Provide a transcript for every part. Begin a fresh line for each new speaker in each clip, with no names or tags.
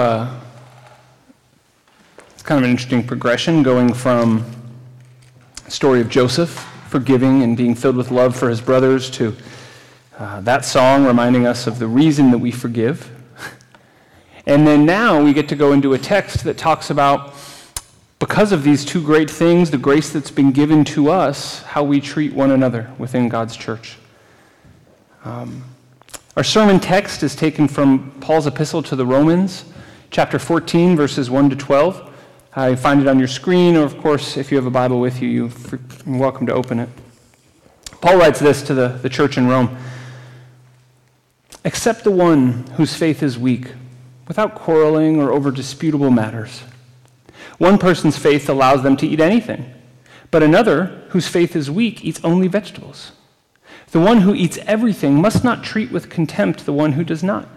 Uh, it's kind of an interesting progression going from the story of Joseph forgiving and being filled with love for his brothers to uh, that song reminding us of the reason that we forgive. And then now we get to go into a text that talks about, because of these two great things, the grace that's been given to us, how we treat one another within God's church. Um, our sermon text is taken from Paul's epistle to the Romans, chapter 14, verses 1 to 12. I find it on your screen, or of course, if you have a Bible with you, you're welcome to open it. Paul writes this to the, the church in Rome Accept the one whose faith is weak, without quarreling or over disputable matters. One person's faith allows them to eat anything, but another, whose faith is weak, eats only vegetables. The one who eats everything must not treat with contempt the one who does not.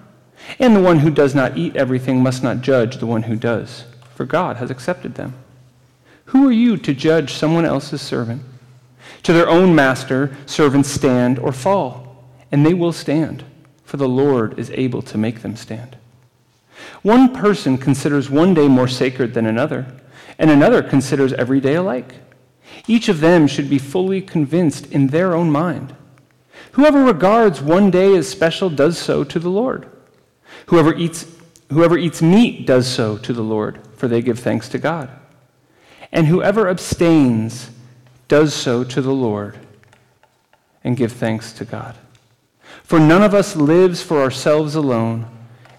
And the one who does not eat everything must not judge the one who does for God has accepted them. Who are you to judge someone else's servant? To their own master, servants stand or fall, and they will stand, for the Lord is able to make them stand. One person considers one day more sacred than another, and another considers every day alike. Each of them should be fully convinced in their own mind. Whoever regards one day as special does so to the Lord. Whoever eats, whoever eats meat does so to the Lord for they give thanks to God. And whoever abstains does so to the Lord and give thanks to God. For none of us lives for ourselves alone,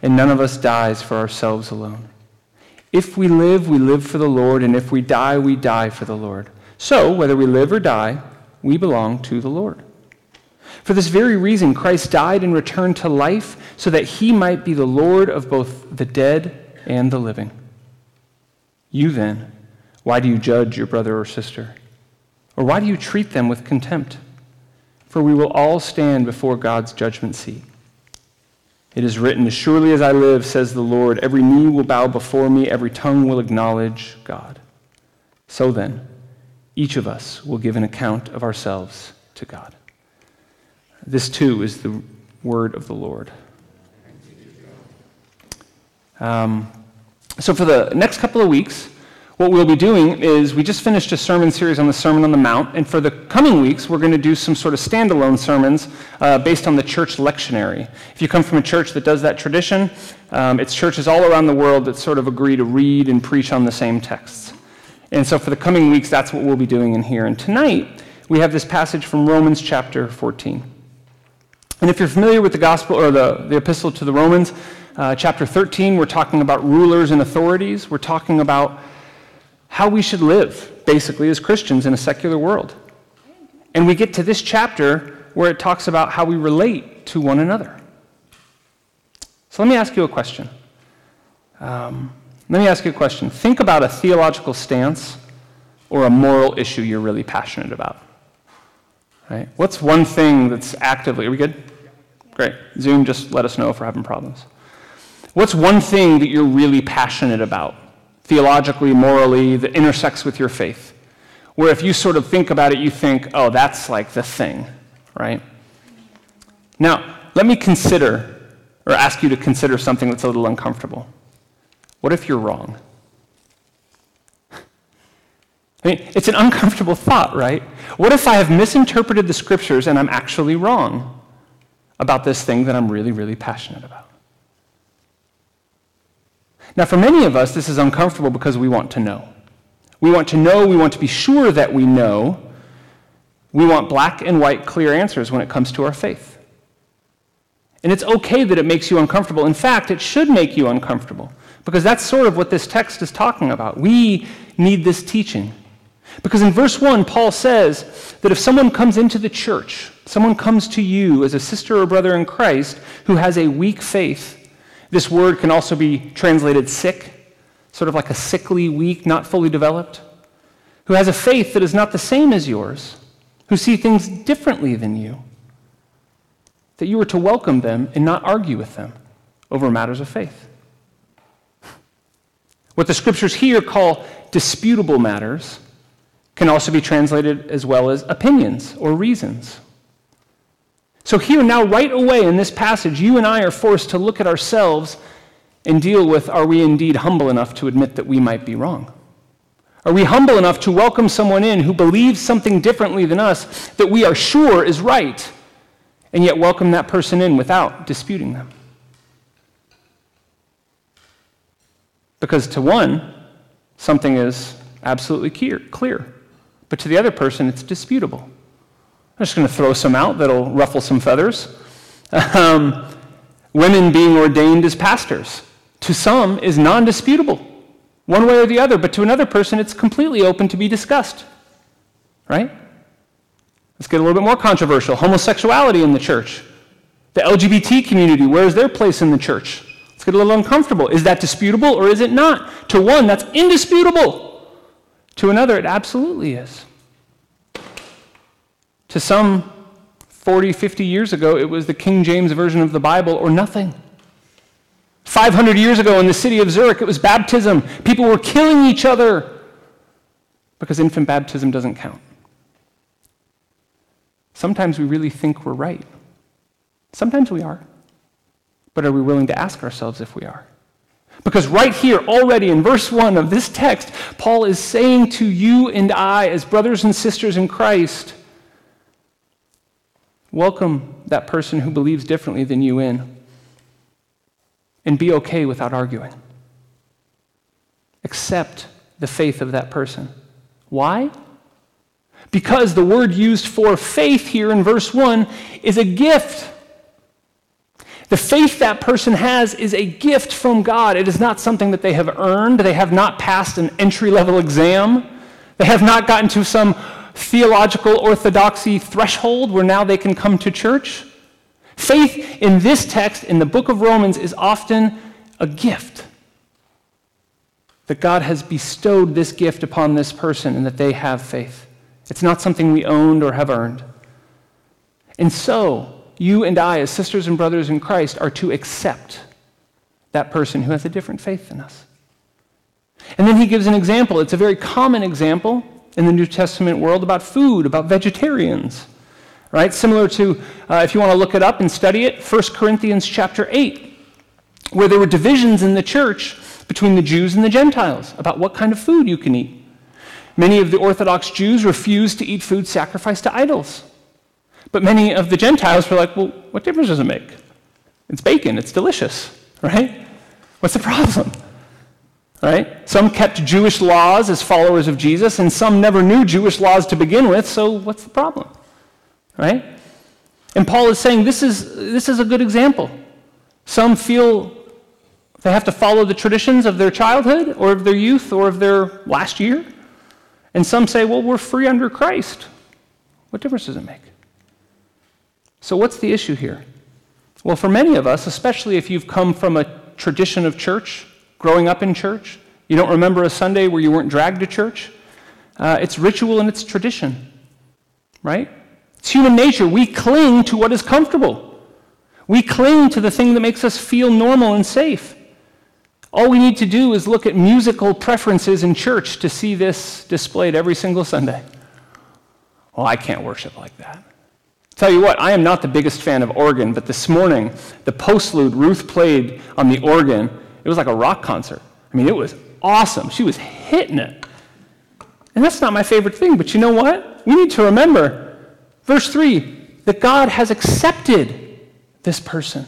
and none of us dies for ourselves alone. If we live, we live for the Lord, and if we die, we die for the Lord. So, whether we live or die, we belong to the Lord. For this very reason, Christ died and returned to life so that he might be the Lord of both the dead and the living. You then, why do you judge your brother or sister? Or why do you treat them with contempt? For we will all stand before God's judgment seat. It is written, As surely as I live, says the Lord, every knee will bow before me, every tongue will acknowledge God. So then, each of us will give an account of ourselves to God. This too is the word of the Lord. Um, so, for the next couple of weeks, what we'll be doing is we just finished a sermon series on the Sermon on the Mount, and for the coming weeks, we're going to do some sort of standalone sermons uh, based on the church lectionary. If you come from a church that does that tradition, um, it's churches all around the world that sort of agree to read and preach on the same texts. And so, for the coming weeks, that's what we'll be doing in here. And tonight, we have this passage from Romans chapter 14. And if you're familiar with the gospel or the, the epistle to the Romans, uh, chapter 13, we're talking about rulers and authorities. We're talking about how we should live, basically, as Christians in a secular world. And we get to this chapter where it talks about how we relate to one another. So let me ask you a question. Um, let me ask you a question. Think about a theological stance or a moral issue you're really passionate about. Right? What's one thing that's actively, are we good? Great. Zoom, just let us know if we're having problems. What's one thing that you're really passionate about, theologically, morally, that intersects with your faith? Where if you sort of think about it, you think, oh, that's like the thing, right? Now, let me consider, or ask you to consider something that's a little uncomfortable. What if you're wrong? I mean, it's an uncomfortable thought, right? What if I have misinterpreted the scriptures and I'm actually wrong about this thing that I'm really, really passionate about? Now, for many of us, this is uncomfortable because we want to know. We want to know, we want to be sure that we know. We want black and white, clear answers when it comes to our faith. And it's okay that it makes you uncomfortable. In fact, it should make you uncomfortable because that's sort of what this text is talking about. We need this teaching. Because in verse 1, Paul says that if someone comes into the church, someone comes to you as a sister or brother in Christ who has a weak faith, this word can also be translated sick, sort of like a sickly, weak, not fully developed, who has a faith that is not the same as yours, who see things differently than you, that you are to welcome them and not argue with them over matters of faith. What the scriptures here call disputable matters can also be translated as well as opinions or reasons. So, here now, right away in this passage, you and I are forced to look at ourselves and deal with are we indeed humble enough to admit that we might be wrong? Are we humble enough to welcome someone in who believes something differently than us that we are sure is right, and yet welcome that person in without disputing them? Because to one, something is absolutely clear. But to the other person, it's disputable. I'm just going to throw some out that'll ruffle some feathers. Um, women being ordained as pastors, to some, is non disputable one way or the other, but to another person, it's completely open to be discussed. Right? Let's get a little bit more controversial. Homosexuality in the church. The LGBT community, where is their place in the church? Let's get a little uncomfortable. Is that disputable or is it not? To one, that's indisputable. To another, it absolutely is. To some, 40, 50 years ago, it was the King James Version of the Bible or nothing. 500 years ago in the city of Zurich, it was baptism. People were killing each other because infant baptism doesn't count. Sometimes we really think we're right. Sometimes we are. But are we willing to ask ourselves if we are? Because right here, already in verse 1 of this text, Paul is saying to you and I, as brothers and sisters in Christ, welcome that person who believes differently than you in and be okay without arguing. Accept the faith of that person. Why? Because the word used for faith here in verse 1 is a gift. The faith that person has is a gift from God. It is not something that they have earned. They have not passed an entry level exam. They have not gotten to some theological orthodoxy threshold where now they can come to church. Faith in this text, in the book of Romans, is often a gift. That God has bestowed this gift upon this person and that they have faith. It's not something we owned or have earned. And so, you and I, as sisters and brothers in Christ, are to accept that person who has a different faith than us. And then he gives an example. It's a very common example in the New Testament world about food, about vegetarians right? Similar to, uh, if you want to look it up and study it, 1 Corinthians chapter 8, where there were divisions in the church between the Jews and the Gentiles about what kind of food you can eat. Many of the Orthodox Jews refused to eat food sacrificed to idols. But many of the Gentiles were like, well, what difference does it make? It's bacon, it's delicious, right? What's the problem? Right? Some kept Jewish laws as followers of Jesus, and some never knew Jewish laws to begin with, so what's the problem? Right? And Paul is saying this is, this is a good example. Some feel they have to follow the traditions of their childhood or of their youth or of their last year. And some say, well, we're free under Christ. What difference does it make? So, what's the issue here? Well, for many of us, especially if you've come from a tradition of church, growing up in church, you don't remember a Sunday where you weren't dragged to church, uh, it's ritual and it's tradition, right? It's human nature. We cling to what is comfortable. We cling to the thing that makes us feel normal and safe. All we need to do is look at musical preferences in church to see this displayed every single Sunday. Well, I can't worship like that. Tell you what, I am not the biggest fan of organ, but this morning, the postlude Ruth played on the organ, it was like a rock concert. I mean, it was awesome. She was hitting it. And that's not my favorite thing, but you know what? We need to remember Verse 3 that God has accepted this person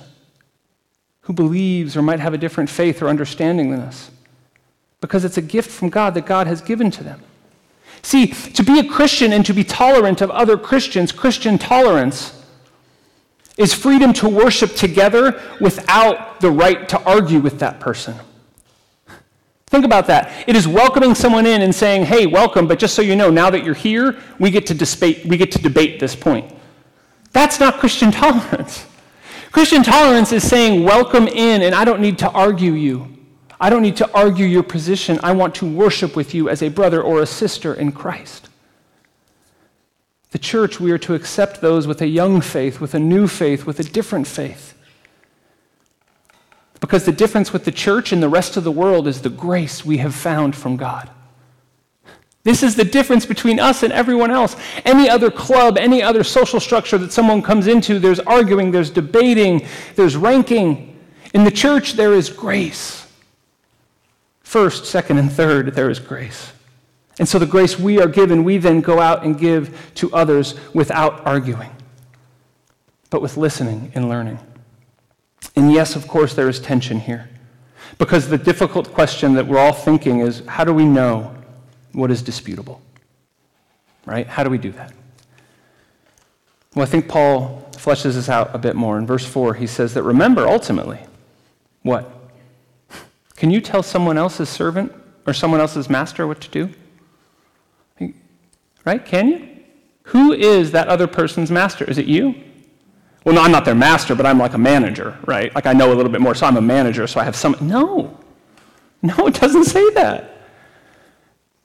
who believes or might have a different faith or understanding than us because it's a gift from God that God has given to them. See, to be a Christian and to be tolerant of other Christians, Christian tolerance, is freedom to worship together without the right to argue with that person. Think about that. It is welcoming someone in and saying, hey, welcome, but just so you know, now that you're here, we get to, debate, we get to debate this point. That's not Christian tolerance. Christian tolerance is saying, welcome in, and I don't need to argue you. I don't need to argue your position. I want to worship with you as a brother or a sister in Christ. The church, we are to accept those with a young faith, with a new faith, with a different faith. Because the difference with the church and the rest of the world is the grace we have found from God. This is the difference between us and everyone else. Any other club, any other social structure that someone comes into, there's arguing, there's debating, there's ranking. In the church, there is grace. First, second, and third, there is grace. And so the grace we are given, we then go out and give to others without arguing, but with listening and learning. And yes, of course, there is tension here. Because the difficult question that we're all thinking is how do we know what is disputable? Right? How do we do that? Well, I think Paul fleshes this out a bit more. In verse 4, he says that remember, ultimately, what? Can you tell someone else's servant or someone else's master what to do? Right? Can you? Who is that other person's master? Is it you? Well, no, I'm not their master, but I'm like a manager, right? Like I know a little bit more, so I'm a manager, so I have some. No. No, it doesn't say that.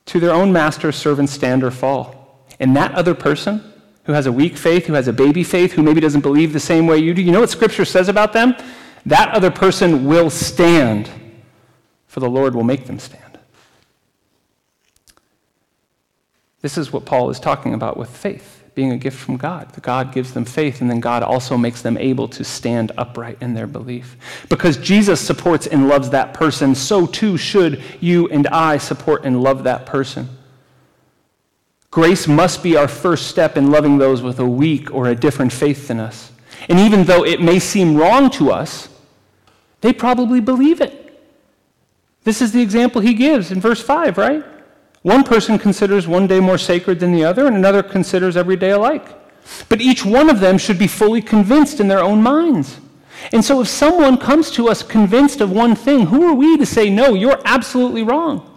To their own master, servants stand or fall. And that other person who has a weak faith, who has a baby faith, who maybe doesn't believe the same way you do, you know what Scripture says about them? That other person will stand, for the Lord will make them stand. This is what Paul is talking about with faith being a gift from God. The God gives them faith, and then God also makes them able to stand upright in their belief. Because Jesus supports and loves that person, so too should you and I support and love that person. Grace must be our first step in loving those with a weak or a different faith than us. And even though it may seem wrong to us, they probably believe it. This is the example he gives in verse 5, right? One person considers one day more sacred than the other, and another considers every day alike. But each one of them should be fully convinced in their own minds. And so, if someone comes to us convinced of one thing, who are we to say, no, you're absolutely wrong?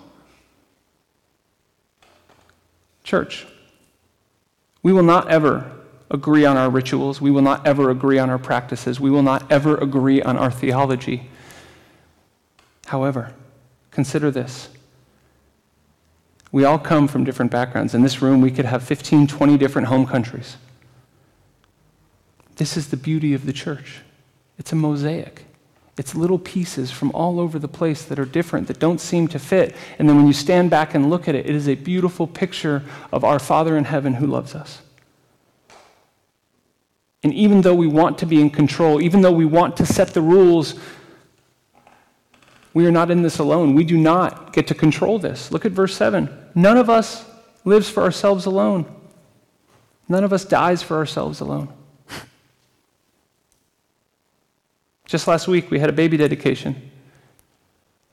Church, we will not ever agree on our rituals. We will not ever agree on our practices. We will not ever agree on our theology. However, consider this we all come from different backgrounds. In this room, we could have 15, 20 different home countries. This is the beauty of the church. It's a mosaic. It's little pieces from all over the place that are different, that don't seem to fit. And then when you stand back and look at it, it is a beautiful picture of our Father in heaven who loves us. And even though we want to be in control, even though we want to set the rules, we are not in this alone. We do not get to control this. Look at verse 7. None of us lives for ourselves alone, none of us dies for ourselves alone. Just last week, we had a baby dedication.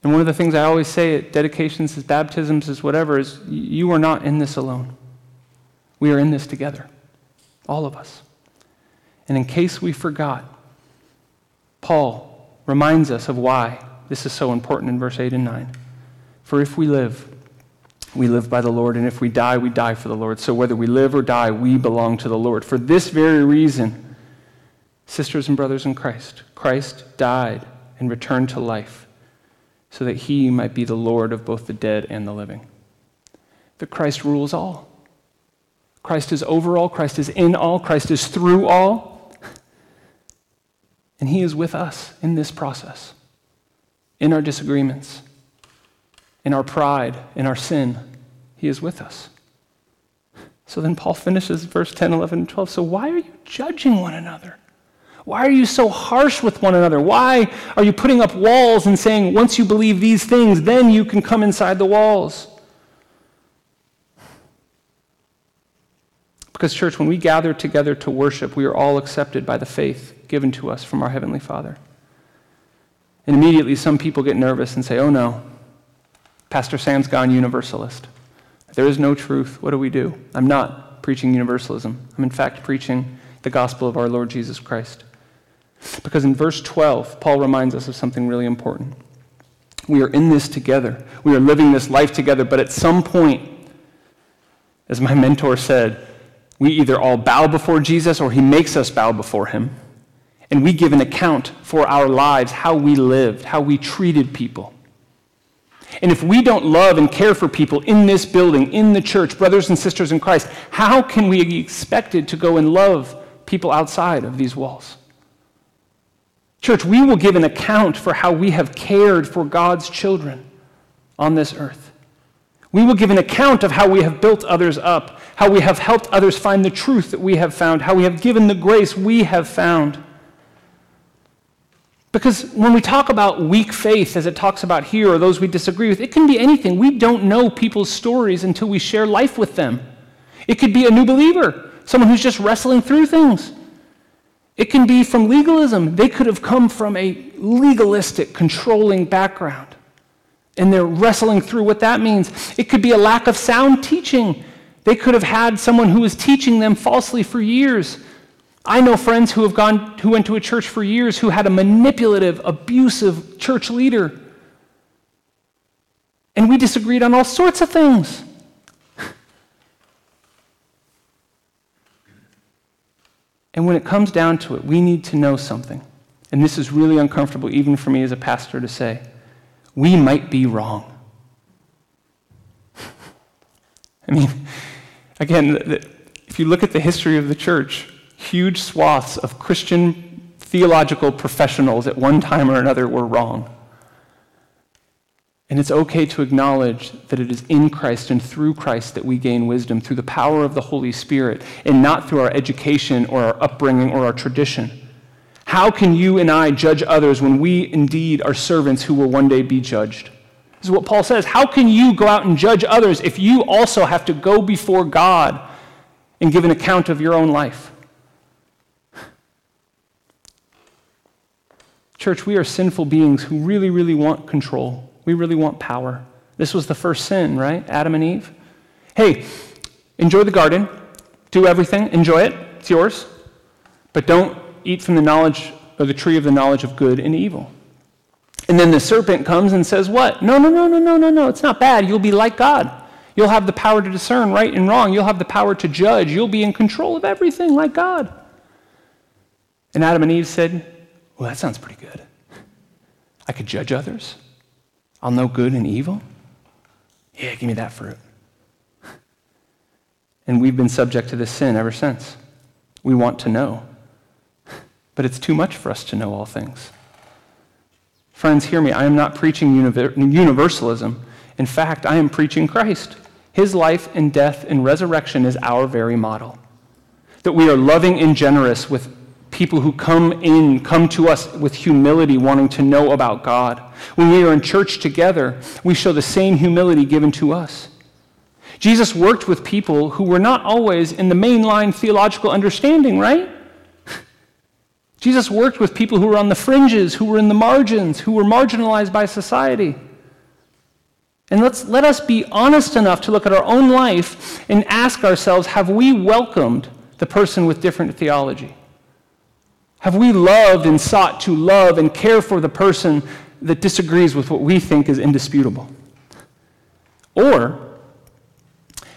And one of the things I always say at dedications, as baptisms, as whatever, is you are not in this alone. We are in this together, all of us. And in case we forgot, Paul reminds us of why this is so important in verse 8 and 9. For if we live, we live by the Lord, and if we die, we die for the Lord. So whether we live or die, we belong to the Lord. For this very reason, sisters and brothers in Christ, Christ died and returned to life so that he might be the Lord of both the dead and the living. That Christ rules all. Christ is over all, Christ is in all, Christ is through all. And he is with us in this process in our disagreements, in our pride, in our sin, He is with us. So then Paul finishes verse 10, 11, and 12. So why are you judging one another? Why are you so harsh with one another? Why are you putting up walls and saying, once you believe these things, then you can come inside the walls? Because, church, when we gather together to worship, we are all accepted by the faith given to us from our Heavenly Father. And immediately some people get nervous and say, oh no, Pastor Sam's gone universalist. There is no truth. What do we do? I'm not preaching universalism. I'm in fact preaching the gospel of our Lord Jesus Christ. Because in verse 12, Paul reminds us of something really important. We are in this together. We are living this life together, but at some point, as my mentor said, we either all bow before Jesus or he makes us bow before him and we give an account for our lives, how we lived, how we treated people. And if we don't love and care for people in this building, in the church, brothers and sisters in Christ, how can we be expected to go and love people outside of these walls? Church, we will give an account for how we have cared for God's children on this earth. We will give an account of how we have built others up, how we have helped others find the truth that we have found, how we have given the grace we have found. Because when we talk about weak faith, as it talks about here, or those we disagree with, it can be anything. We don't know people's stories until we share life with them. It could be a new believer, someone who's just wrestling through things. It can be from legalism. They could have come from a legalistic, controlling background, and they're wrestling through what that means. It could be a lack of sound teaching. They could have had someone who was teaching them falsely for years I know friends who have gone who went to a church for years who had a manipulative, abusive church leader. And we disagreed on all sorts of things. and when it comes down to it, we need to know something. And this is really uncomfortable, even for me as a pastor, to say. We might be wrong. I mean, again, if you look at the history of the church, huge swaths of Christian theological professionals at one time or another were wrong. And it's okay to acknowledge that it is in Christ and through Christ that we gain wisdom, through the power of the Holy Spirit, and not through our education or our upbringing or our tradition. How can you and I judge others when we indeed are servants who will one day be judged? This is what Paul says. How can you go out and judge others if you also have to go before God and give an account of your own life? Church, we are sinful beings who really, really want control. We really want power. This was the first sin, right? Adam and Eve. Hey, enjoy the garden, do everything, enjoy it, it's yours, but don't eat from the knowledge of the tree of the knowledge of good and evil. And then the serpent comes and says, What? No, no, no, no, no, no, no. It's not bad. You'll be like God. You'll have the power to discern right and wrong. You'll have the power to judge. You'll be in control of everything like God. And Adam and Eve said, well, that sounds pretty good. I could judge others. I'll know good and evil. Yeah, give me that fruit. And we've been subject to this sin ever since. We want to know. But it's too much for us to know all things. Friends, hear me. I am not preaching universalism. In fact, I am preaching Christ. His life and death and resurrection is our very model. That we are loving and generous with people who come in, come to us with humility, wanting to know about God. When we are in church together, we show the same humility given to us. Jesus worked with people who were not always in the mainline theological understanding, right? Jesus worked with people who were on the fringes, who were in the margins, who were marginalized by society. And let's, let us be honest enough to look at our own life and ask ourselves have we welcomed the person with different theology? Have we loved and sought to love and care for the person that disagrees with what we think is indisputable? Or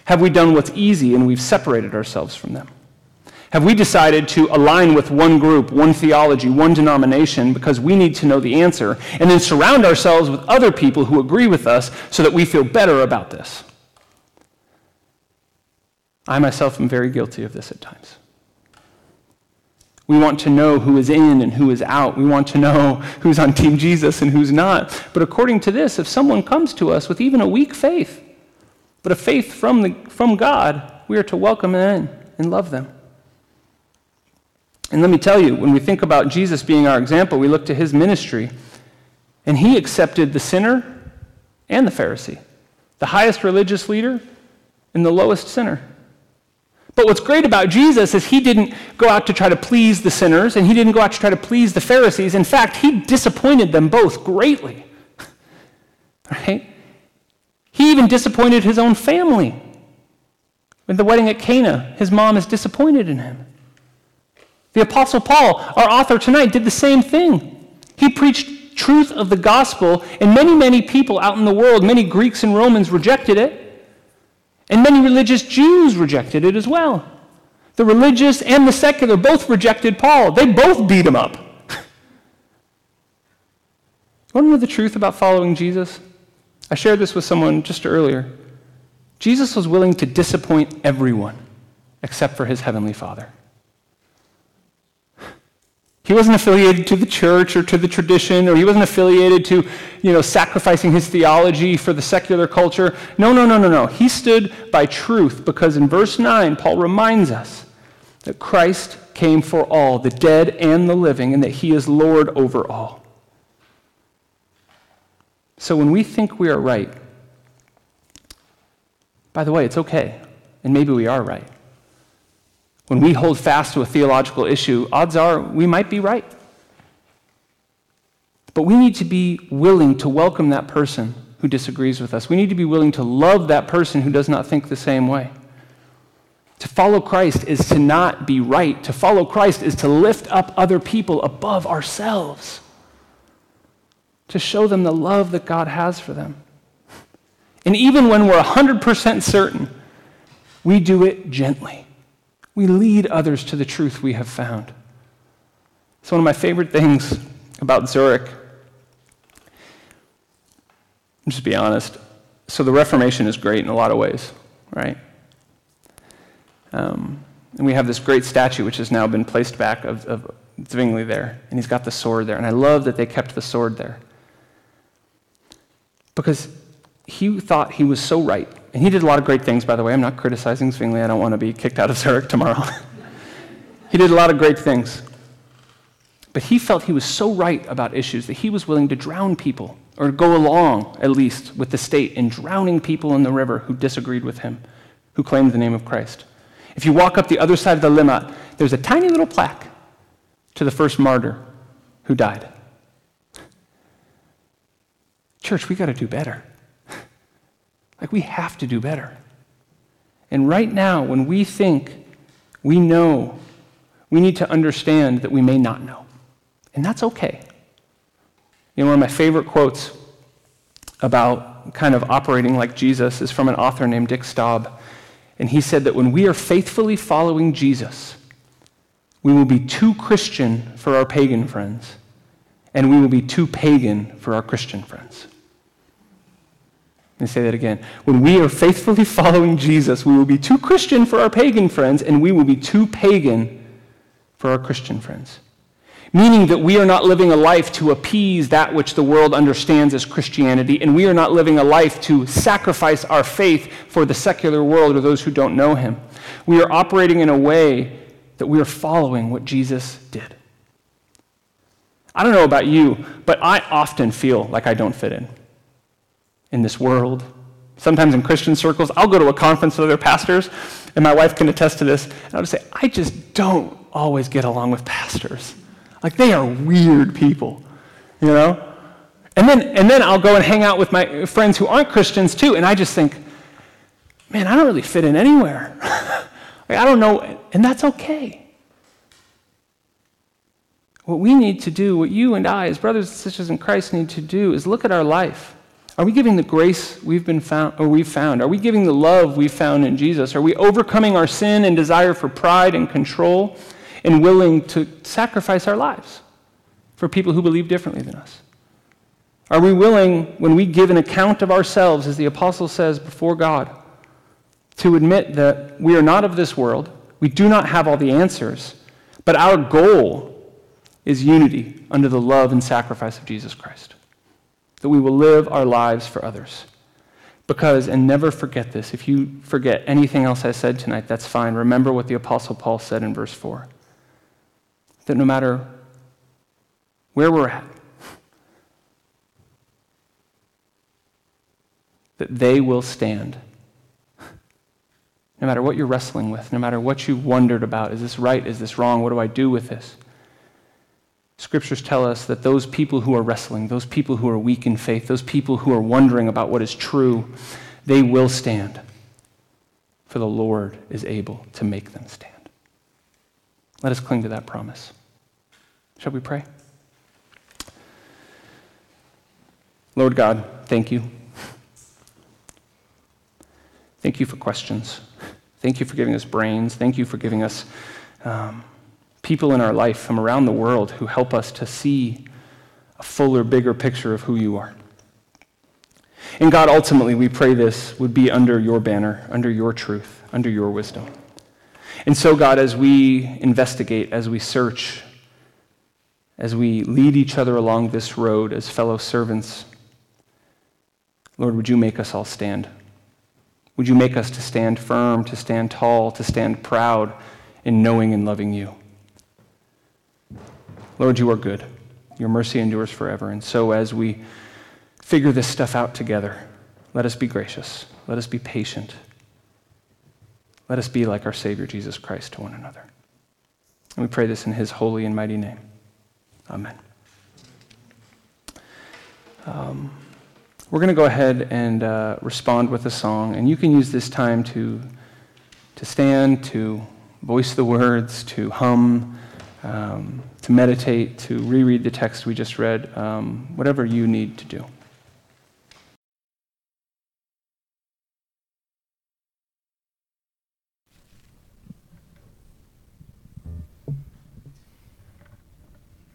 have we done what's easy and we've separated ourselves from them? Have we decided to align with one group, one theology, one denomination because we need to know the answer, and then surround ourselves with other people who agree with us so that we feel better about this? I myself am very guilty of this at times. We want to know who is in and who is out. We want to know who's on Team Jesus and who's not. But according to this, if someone comes to us with even a weak faith, but a faith from, the, from God, we are to welcome them in and love them. And let me tell you, when we think about Jesus being our example, we look to his ministry, and he accepted the sinner and the Pharisee, the highest religious leader and the lowest sinner. But what's great about Jesus is he didn't go out to try to please the sinners and he didn't go out to try to please the Pharisees. In fact, he disappointed them both greatly. right? He even disappointed his own family. With the wedding at Cana, his mom is disappointed in him. The Apostle Paul, our author tonight, did the same thing. He preached truth of the gospel, and many, many people out in the world, many Greeks and Romans rejected it. And many religious Jews rejected it as well. The religious and the secular both rejected Paul. They both beat him up. you want to know the truth about following Jesus? I shared this with someone just earlier. Jesus was willing to disappoint everyone except for his heavenly Father. He wasn't affiliated to the church or to the tradition, or he wasn't affiliated to, you know, sacrificing his theology for the secular culture. No, no, no, no, no. He stood by truth because in verse 9, Paul reminds us that Christ came for all, the dead and the living, and that he is Lord over all. So when we think we are right, by the way, it's okay, and maybe we are right. When we hold fast to a theological issue, odds are we might be right. But we need to be willing to welcome that person who disagrees with us. We need to be willing to love that person who does not think the same way. To follow Christ is to not be right. To follow Christ is to lift up other people above ourselves, to show them the love that God has for them. And even when we're 100% certain, we do it gently. We lead others to the truth we have found. It's one of my favorite things about Zurich. Just be honest. So the Reformation is great in a lot of ways, right? Um, and we have this great statue which has now been placed back of, of Zwingli there, and he's got the sword there. And I love that they kept the sword there. Because he thought he was so right. And he did a lot of great things, by the way. I'm not criticizing Zwingli. I don't want to be kicked out of Zurich tomorrow. he did a lot of great things. But he felt he was so right about issues that he was willing to drown people, or go along, at least, with the state in drowning people in the river who disagreed with him, who claimed the name of Christ. If you walk up the other side of the Limmat, there's a tiny little plaque to the first martyr who died. Church, we got to do better. Like, we have to do better. And right now, when we think we know, we need to understand that we may not know. And that's okay. You know, one of my favorite quotes about kind of operating like Jesus is from an author named Dick Staub. And he said that when we are faithfully following Jesus, we will be too Christian for our pagan friends, and we will be too pagan for our Christian friends. Let me say that again. When we are faithfully following Jesus, we will be too Christian for our pagan friends, and we will be too pagan for our Christian friends meaning that we are not living a life to appease that which the world understands as Christianity, and we are not living a life to sacrifice our faith for the secular world or those who don't know Him. We are operating in a way that we are following what Jesus did. I don't know about you, but I often feel like I don't fit in in this world. Sometimes in Christian circles, I'll go to a conference with other pastors, and my wife can attest to this, and I'll just say, I just don't always get along with pastors. Like they are weird people, you know? And then, and then I'll go and hang out with my friends who aren't Christians too, and I just think, man, I don't really fit in anywhere. like, I don't know, and that's okay. What we need to do, what you and I, as brothers and sisters in Christ, need to do is look at our life. Are we giving the grace we've been found or we've found? Are we giving the love we've found in Jesus? Are we overcoming our sin and desire for pride and control? and willing to sacrifice our lives for people who believe differently than us? Are we willing, when we give an account of ourselves, as the apostle says, before God, to admit that we are not of this world, we do not have all the answers, but our goal is unity under the love and sacrifice of Jesus Christ? That we will live our lives for others. Because, and never forget this, if you forget anything else I said tonight, that's fine. Remember what the Apostle Paul said in verse 4 that no matter where we're at, that they will stand. No matter what you're wrestling with, no matter what you've wondered about, is this right? Is this wrong? What do I do with this? Scriptures tell us that those people who are wrestling, those people who are weak in faith, those people who are wondering about what is true, they will stand. For the Lord is able to make them stand. Let us cling to that promise. Shall we pray? Lord God, thank you. Thank you for questions. Thank you for giving us brains. Thank you for giving us um, people in our life from around the world who help us to see a fuller, bigger picture of who you are. And God, ultimately, we pray this would be under your banner, under your truth, under your wisdom. And so, God, as we investigate, as we search, as we lead each other along this road as fellow servants, Lord, would you make us all stand? Would you make us to stand firm, to stand tall, to stand proud in knowing and loving you? Lord, you are good. Your mercy endures forever. And so, as we figure this stuff out together. Let us be gracious. Let us be patient. Let us be like our Savior Jesus Christ to one another. And we pray this in his holy and mighty name. Amen. Um, we're going to go ahead and uh, respond with a song, and you can use this time to, to stand, to voice the words, to hum, um, to meditate, to reread the text we just read, um, whatever you need to do.